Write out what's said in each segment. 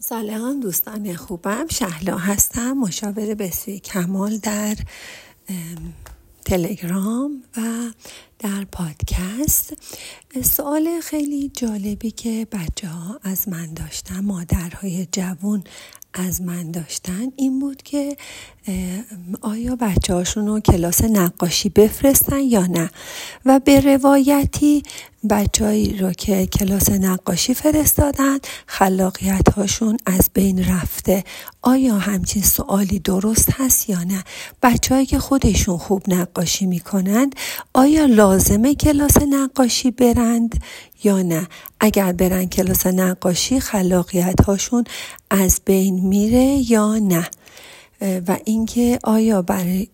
سلام دوستان خوبم. شهلا هستم. مشاور بسیار کمال در تلگرام و در پادکست. سوال خیلی جالبی که بچه ها از من داشتن مادرهای جوون از من داشتن این بود که آیا بچه هاشون رو کلاس نقاشی بفرستن یا نه؟ و به روایتی بچههایی رو که کلاس نقاشی فرستادن خلاقیت هاشون از بین رفته. آیا همچین سوالی درست هست یا نه؟ بچههایی که خودشون خوب نقاشی می‌کنند آیا لازمه کلاس نقاشی برند یا نه؟ اگر برن کلاس نقاشی خلاقیت هاشون از بین میره یا نه؟ و اینکه آیا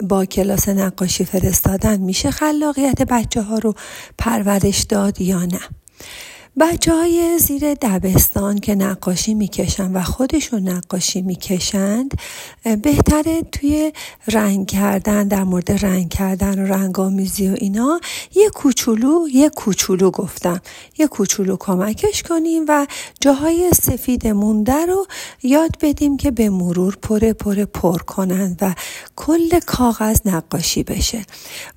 با کلاس نقاشی فرستادن میشه خلاقیت بچه ها رو پرورش داد یا نه؟ بچه های زیر دبستان که نقاشی می‌کشن و خودشون نقاشی می‌کشند بهتره توی رنگ کردن در مورد رنگ کردن و رنگ آمیزی و اینا یه کوچولو یه کوچولو گفتم. یه کوچولو کمکش کنیم و جاهای سفید مونده رو یاد بدیم که به مرور پر پر پر کنن و کل کاغذ نقاشی بشه.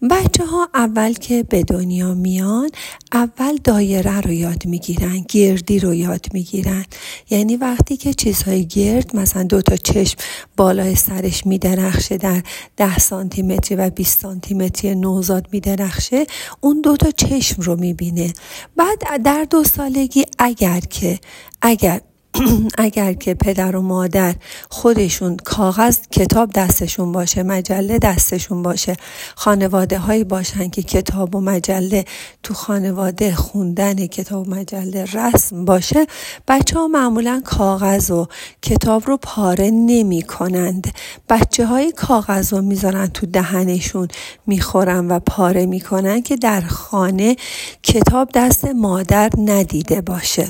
بچه ها اول که به دنیا میان اول دایره رو یاد می‌گیرن گردی رو یاد می‌گیرن. یعنی وقتی که چیزهای گرد مثلا دو تا چشم بالای سرش میدرخشه در ده سانتی متری و 20 سانتی متری نوزاد میدرخشه اون دو تا چشم رو می‌بینه. بعد در دو سالگی اگر که اگر اگر که پدر و مادر خودشون کاغذ کتاب دستشون باشه مجله دستشون باشه خانواده هایی باشن که کتاب و مجله تو خانواده خوندن کتاب و مجله رسم باشه بچه ها معمولا کاغذ و کتاب رو پاره نمی کنند بچه های کاغذ رو می‌ذارن تو دهنشون می‌خورن و پاره می‌کنن که در خانه کتاب دست مادر ندیده باشه.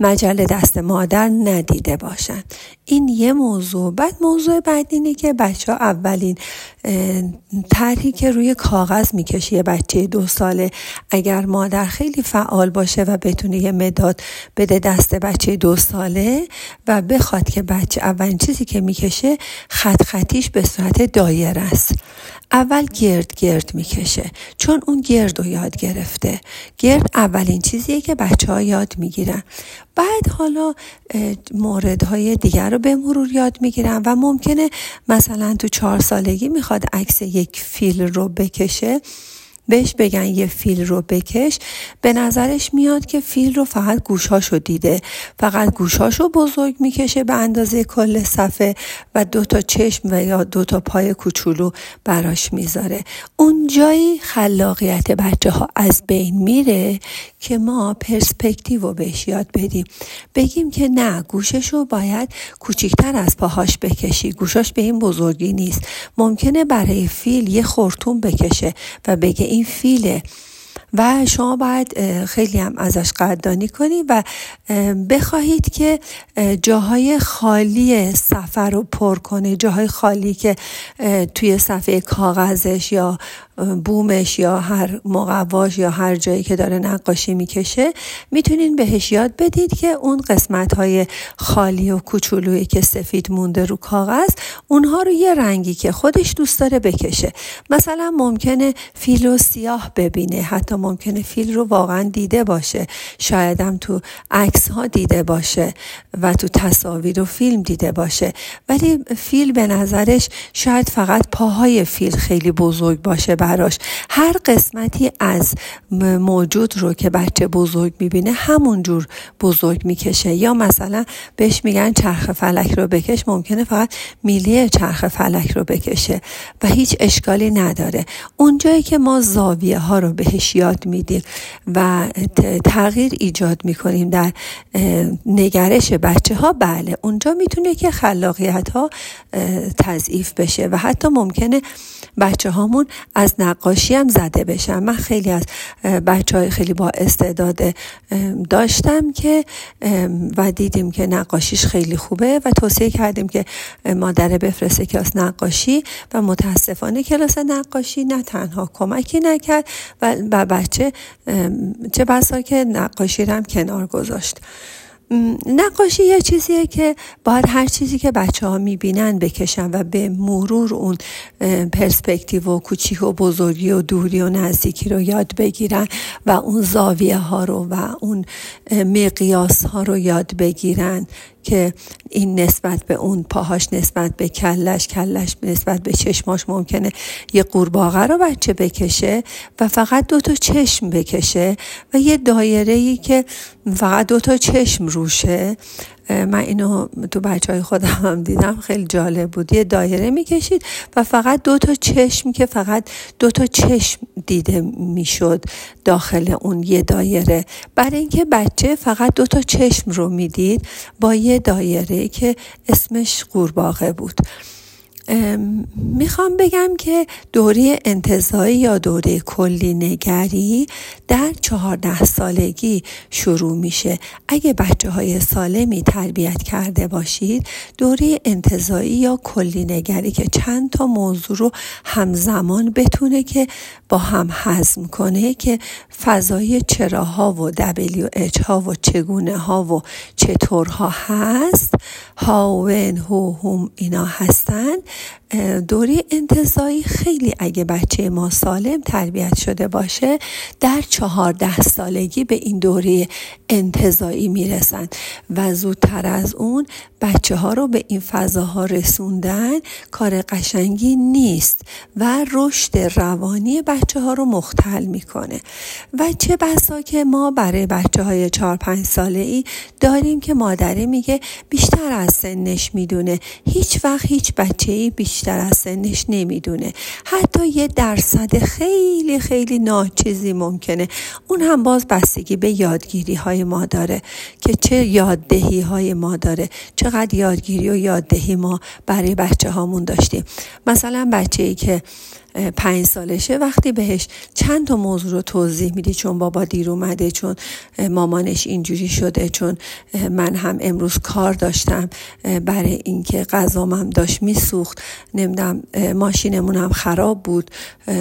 مجله دست مادر ندیده باشن. این یه موضوع. بعد موضوع بعد اینه که بچه ها اولین طرحی که روی کاغذ می‌کشه یه بچه دو ساله اگر مادر خیلی فعال باشه و بتونه یه مداد بده دست بچه دو ساله و بخواد که بچه اولین چیزی که می‌کشه خط خطیش به صورت دایره است. اول گرد گرد می‌کشه. چون اون گرد رو یاد گرفته. گرد اولین چیزیه که بچه ها یاد می‌گیرن. بعد حالا موردهای دیگر رو به مرور یاد می‌گیرن و ممکنه مثلا تو چهار سالگی می‌خواد عکس یک فیل رو بکشه بهش بگن یه فیل رو بکش به نظرش میاد که فیل رو فقط گوشاشو دیده. فقط گوشاشو بزرگ می‌کشه به اندازه کل صفحه و دو تا چشم و یا دو تا پای کوچولو براش می‌ذاره. اون جایی خلاقیت بچه ها از بین میره که ما پرسپکتیو رو بهش یاد بدیم. بگیم که نه گوشش رو باید کوچیکتر از پاهاش بکشی. گوشاش به این بزرگی نیست. ممکنه برای فیل یه خورتون بکشه و بگه این فیله. و شما باید خیلی هم ازش قدردانی کنید و بخواهید که جاهای خالی سفر رو پر کنه جاهای خالی که توی صفحه کاغذش یا بومش یا هر مقواش یا هر جایی که داره نقاشی می‌کشه می‌تونین بهش یاد بدید که اون قسمت های خالی و کوچولویی که سفید مونده رو کاغذ اونها رو یه رنگی که خودش دوست داره بکشه. مثلا ممکنه فیل و سیاه ببینه حتی ممکنه فیل رو واقعا دیده باشه. شایدم تو عکس ها دیده باشه و تو تصاویر و فیلم دیده باشه. ولی فیل به نظرش شاید فقط پاهای فیل خیلی بزرگ باشه براش. هر قسمتی از موجود رو که بچه بزرگ می‌بینه همون جور بزرگ می‌کشه. یا مثلا بهش میگن چرخ فلک رو بکش ممکنه فقط میلی چرخ فلک رو بکشه و هیچ اشکالی نداره. اونجایی که ما زاویه ها رو بهش یاد میدیم و تغییر ایجاد می‌کنیم در نگرش بچه ها بله اونجا می‌تونه که خلاقیت ها تضعیف بشه و حتی ممکنه بچه هامون از نقاشی هم زده بشن. من خیلی از بچه های خیلی با استعداد داشتم که و دیدیم که نقاشیش خیلی خوبه و توصیه کردیم که مادر بفرسته کلاس نقاشی و متاسفانه کلاس نقاشی نه تنها کمکی نکرد و بچه چه بسا که نقاشی رو هم کنار گذاشت. نقاشی یه چیزیه که باید هر چیزی که بچه ها می‌بینن بکشن و به مرور اون پرسپکتیو و کوچیک و بزرگی و دوری و نزدیکی رو یاد بگیرن و اون زاویه ها رو و اون مقیاس ها رو یاد بگیرن که این نسبت به اون پاهاش نسبت به کلش کلش نسبت به چشماش ممکنه یه قورباغه رو بچه بکشه و فقط دو تا چشم بکشه و یه دایره ای که فقط دو تا چشم روشه. من اینو تو بچه های خودم هم دیدم خیلی جالب بود. یه دایره می‌کشید و فقط دو تا چشم که فقط دو تا چشم دیده می‌شد داخل اون یه دایره. برای اینکه بچه فقط دو تا چشم رو می‌دید با یه دایره که اسمش قورباغه بود. می‌خوام بگم که دوره انتظایی یا دوره کلی نگری در چهارده سالگی شروع میشه. اگه بچه های سالمی تربیت کرده باشید دوره انتظایی یا کلی نگری که چند تا موضوع رو همزمان بتونه که با هم هضم کنه که فضای چراها و دبلیو اچ ها و چگونه ها و چطورها هست. ها ون هو هم اینا هستن. دوره انتظایی خیلی اگه بچه ما سالم تربیت شده باشه در چهارده سالگی به این دوره انتظایی می‌رسن و زودتر از اون بچه ها رو به این فضاها رسوندن کار قشنگی نیست و رشد روانی بچه ها رو مختل می‌کنه. و چه بسا که ما برای بچه های چهار پنج ساله ای داریم که مادره میگه بیشتر از سنش می‌دونه. هیچ وقت هیچ بچه ای بیشتر از سنش نمی‌دونه. حتی یه درصد خیلی خیلی ناچیزی ممکنه. اون هم باز بستگی به یادگیری های ما داره که چه یاددهی های ما داره. چقدر یادگیری و یاددهی ما برای بچه هامون داشتیم. مثلا بچه ای که پنج سالشه وقتی بهش چند تا موضوع رو توضیح میدی چون بابا دیر اومده چون مامانش اینجوری شده چون من هم امروز کار داشتم برای اینکه غذامم داشت میسوخت نمی‌دونم ماشینمون هم خراب بود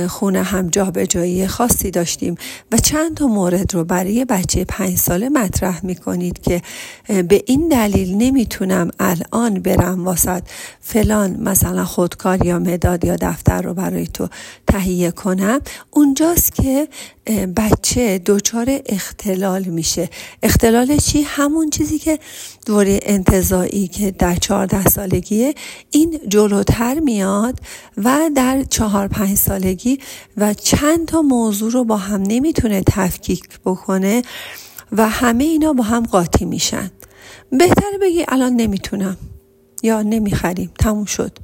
خونه هم جابجایی خاصی داشتیم و چند تا مورد رو برای بچه پنج ساله مطرح می‌کنید که به این دلیل نمی‌تونم الان برم واسط فلان مثلا خودکار یا مداد یا دفتر رو برای تو تهیه کنم. اونجاست که بچه دچار اختلال میشه. اختلال چی؟ همون چیزی که دوره انتظایی که در چهارده سالگیه این جلوتر میاد و در چهار پنج سالگی و چند تا موضوع رو با هم نمی‌تونه تفکیک بکنه و همه اینا با هم قاطی میشن. بهتر بگی الان نمی‌تونم یا نمی‌خریم. تموم شد.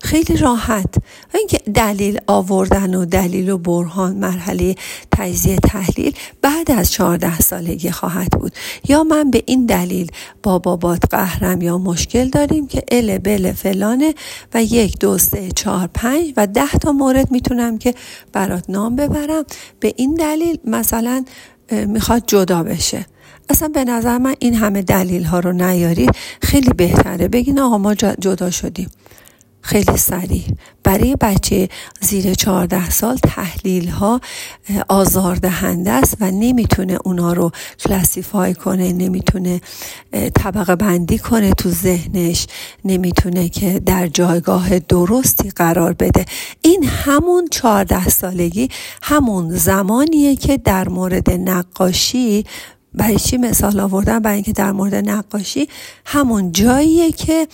خیلی راحت. و اینکه دلیل آوردن و دلیل و برهان مرحله تجزیه تحلیل بعد از چهارده سالگی خواهد بود. یا من به این دلیل با بابات قهرم یا مشکل داریم که ال بل فلانه و یک دو سه چهار پنج و ده تا مورد می‌تونم که برات نام ببرم. به این دلیل مثلا می‌خواد جدا بشه. اصلا به نظر من این همه دلیل ها رو نیارید. خیلی بهتره. بگین آقا ما جدا شدیم. خیلی سریع. برای بچه زیر 14 سال تحلیل ها آزاردهنده است و نمی‌تونه اونا رو کلاسیفای کنه نمی‌تونه طبقه بندی کنه تو ذهنش نمی‌تونه که در جایگاه درستی قرار بده. این همون 14 سالگی همون زمانیه که در مورد نقاشی برای چی مثال آوردم؟ برای اینکه در مورد نقاشی همون جاییه که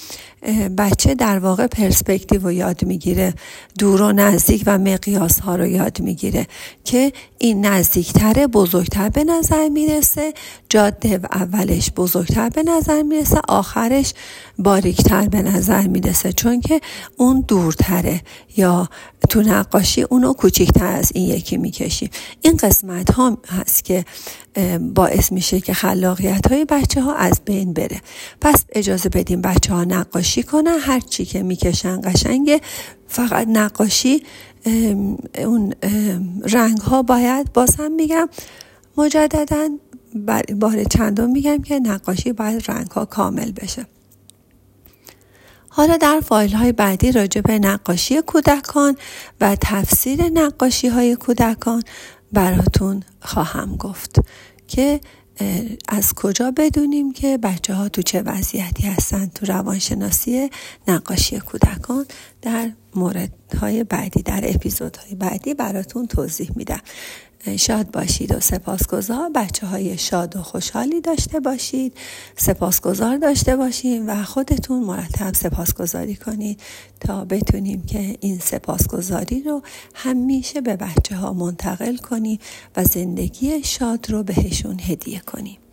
بچه در واقع پرسپکتیو رو یاد می‌گیره دور و نزدیک و مقیاس ها رو یاد می‌گیره که این نزدیکتره بزرگتر به نظر می‌رسه جاده اولش بزرگتر به نظر می‌رسه آخرش باریکتر به نظر می‌رسه چون که اون دورتره یا تو نقاشی اونو کوچیکتر از این یکی می‌کشیم. این قسمت ها هست که باعث میشه که خلاقیت های بچه ها از بین بره. پس اجازه بدیم بچه ها نقاشی کنن. هر چی که می‌کشن قشنگه. فقط نقاشی اون رنگ ها باید باز هم میگم مجددا بار چندم میگم که نقاشی باید رنگ ها کامل بشه. حالا در فایل های بعدی راجع به نقاشی کودکان و تفسیر نقاشی های کودکان براتون خواهم گفت که از کجا بدونیم که بچه ها تو چه وضعیتی هستن تو روانشناسی نقاشی کودکان؟ در موردهای بعدی در اپیزودهای بعدی براتون توضیح میدم. شاد باشید و سپاسگزار بچه های شاد و خوشحالی داشته باشید. سپاسگزار داشته باشید و خودتون مرتب سپاسگزاری کنید تا بتونیم که این سپاسگزاری رو همیشه به بچه ها منتقل کنیم و زندگی شاد رو بهشون هدیه کنیم.